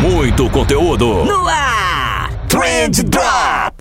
Muito conteúdo. No ar! Trend Drops.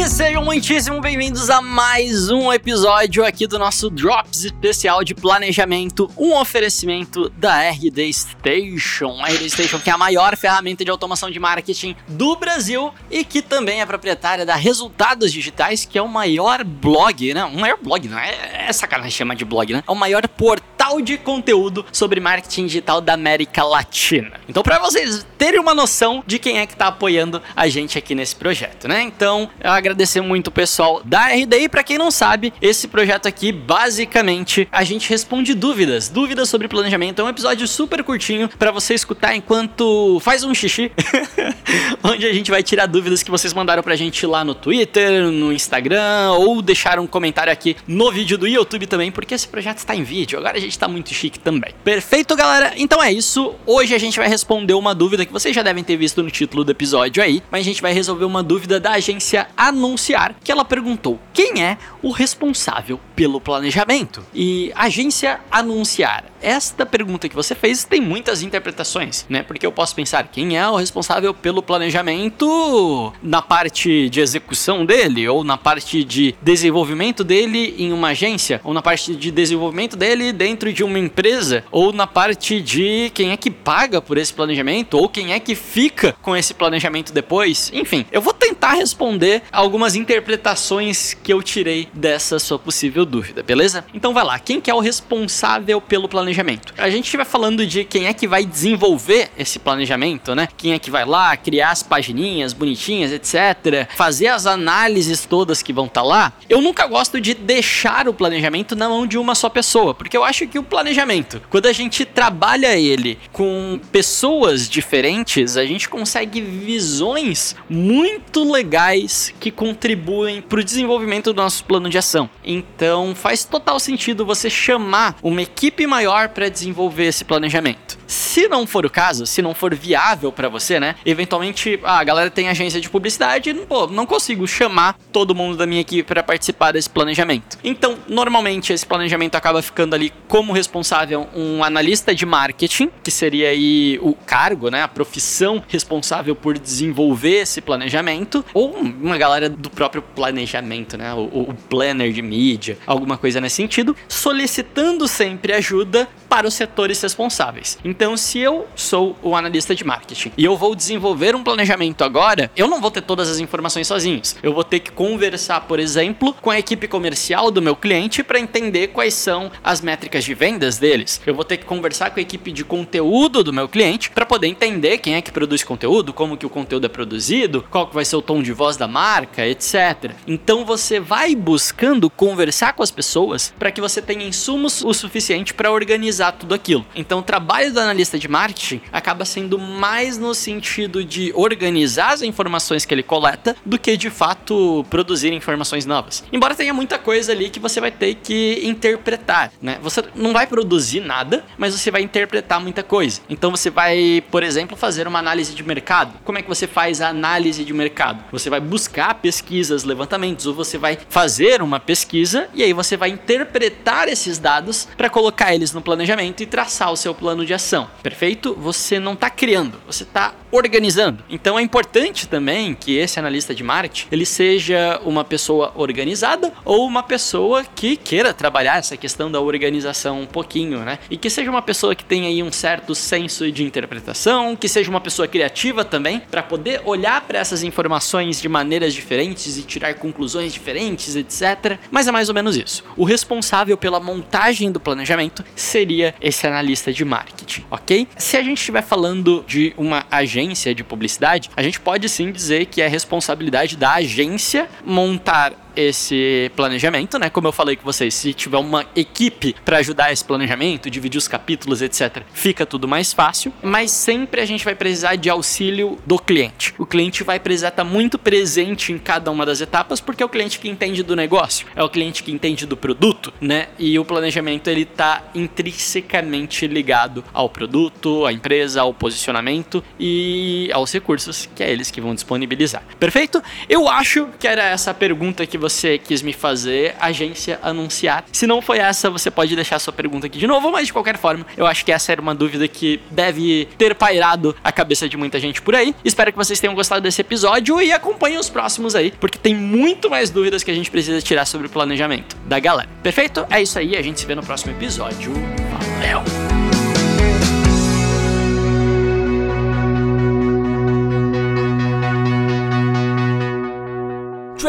E sejam muitíssimo bem-vindos a mais um episódio aqui do nosso Drops especial de planejamento, um oferecimento da RD Station. A RD Station que é a maior ferramenta de automação de marketing do Brasil e que também é proprietária da Resultados Digitais, que é o maior blog, né? O maior blog, não é, é sacanagem chamar de blog, né? É o maior portal de conteúdo sobre marketing digital da América Latina. Então, para vocês terem uma noção de quem é que tá apoiando a gente aqui nesse projeto, né? Então, eu agradecer muito o pessoal da RDI. Para quem não sabe, esse projeto aqui, basicamente, a gente responde dúvidas, dúvidas sobre planejamento. É um episódio super curtinho para você escutar enquanto faz um xixi, onde a gente vai tirar dúvidas que vocês mandaram pra gente lá no Twitter, no Instagram ou deixaram um comentário aqui no vídeo do YouTube também, porque esse projeto está em vídeo. Agora a gente tá muito chique também. Perfeito, galera? Então é isso. Hoje a gente vai responder uma dúvida que vocês já devem ter visto no título do episódio aí, mas a gente vai resolver uma dúvida da agência anunciar que ela perguntou quem é o responsável pelo planejamento. E agência anunciar. Esta pergunta que você fez tem muitas interpretações, né? Porque eu posso pensar quem é o responsável pelo planejamento na parte de execução dele, ou na parte de desenvolvimento dele em uma agência, ou na parte de desenvolvimento dele dentro de uma empresa, ou na parte de quem é que paga por esse planejamento, ou quem é que fica com esse planejamento depois. Enfim, eu vou tentar responder algumas interpretações que eu tirei dessa sua possível dúvida, beleza? Então vai lá, quem que é o responsável pelo planejamento? A gente vai falando de quem é que vai desenvolver esse planejamento, né? Quem é que vai lá criar as pagininhas bonitinhas, etc. Fazer as análises todas que vão estar tá lá. Eu nunca gosto de deixar o planejamento na mão de uma só pessoa, porque eu acho que o planejamento, quando a gente trabalha ele com pessoas diferentes, a gente consegue visões muito legais que contribuem para o desenvolvimento do nosso plano de ação. Então faz total sentido você chamar uma equipe maior para desenvolver esse planejamento. Se não for o caso, se não for viável para você, né? Eventualmente, ah, a galera tem agência de publicidade, pô, não consigo chamar todo mundo da minha equipe para participar desse planejamento. Então, normalmente esse planejamento acaba ficando ali como responsável um analista de marketing, que seria aí o cargo, né, a profissão responsável por desenvolver esse planejamento, ou uma galera do próprio planejamento, né, o, o planner de mídia, alguma coisa nesse sentido, solicitando sempre ajuda para os setores responsáveis. Então, se eu sou o analista de marketing e eu vou desenvolver um planejamento agora, eu não vou ter todas as informações sozinhos. Eu vou ter que conversar, por exemplo, com a equipe comercial do meu cliente para entender quais são as métricas de vendas deles. Eu vou ter que conversar com a equipe de conteúdo do meu cliente para poder entender quem é que produz conteúdo, como que o conteúdo é produzido, qual que vai ser o tom de voz da marca, etc. Então você vai buscando conversar com as pessoas para que você tenha insumos o suficiente para organizar tudo aquilo. Então, o trabalho do analista de marketing acaba sendo mais no sentido de organizar as informações que ele coleta do que de fato produzir informações novas. Embora tenha muita coisa ali que você vai ter que interpretar, né? Você não vai produzir nada, mas você vai interpretar muita coisa. Então, você vai, por exemplo, fazer uma análise de mercado. Como é que você faz a análise de mercado? Você vai buscar pesquisas, levantamentos, ou você vai fazer uma pesquisa e aí você vai interpretar esses dados para colocar eles no planejamento e traçar o seu plano de ação. Perfeito? Você não está criando, você está organizando. Então é importante também que esse analista de marketing ele seja uma pessoa organizada ou uma pessoa que queira trabalhar essa questão da organização um pouquinho, né? E que seja uma pessoa que tenha aí um certo senso de interpretação, que seja uma pessoa criativa também, para poder olhar para essas informações de maneiras diferentes e tirar conclusões diferentes, etc. Mas é mais ou menos isso. O responsável pela montagem do planejamento seria esse analista de marketing, ok? Se a gente estiver falando de uma agência de publicidade, a gente pode sim dizer que é responsabilidade da agência montar esse planejamento, né? Como eu falei com vocês, se tiver uma equipe para ajudar esse planejamento, dividir os capítulos, etc., fica tudo mais fácil. Mas sempre a gente vai precisar de auxílio do cliente. O cliente vai precisar estar muito presente em cada uma das etapas, porque é o cliente que entende do negócio, é o cliente que entende do produto, né? E o planejamento ele tá intrinsecamente ligado ao produto, à empresa, ao posicionamento e aos recursos que é eles que vão disponibilizar. Perfeito? Eu acho que era essa pergunta que você você quis me fazer, agência anunciar. Se não foi essa, você pode deixar sua pergunta aqui de novo, mas de qualquer forma, eu acho que essa era uma dúvida que deve ter pairado a cabeça de muita gente por aí. Espero que vocês tenham gostado desse episódio e acompanhem os próximos aí, porque tem muito mais dúvidas que a gente precisa tirar sobre o planejamento da galera. Perfeito? É isso aí, a gente se vê no próximo episódio. Valeu!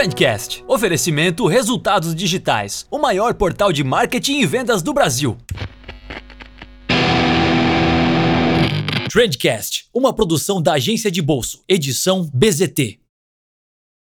Trendcast. Oferecimento Resultados Digitais. O maior portal de marketing e vendas do Brasil. Trendcast. Uma produção da agência de bolso. Edição BZT.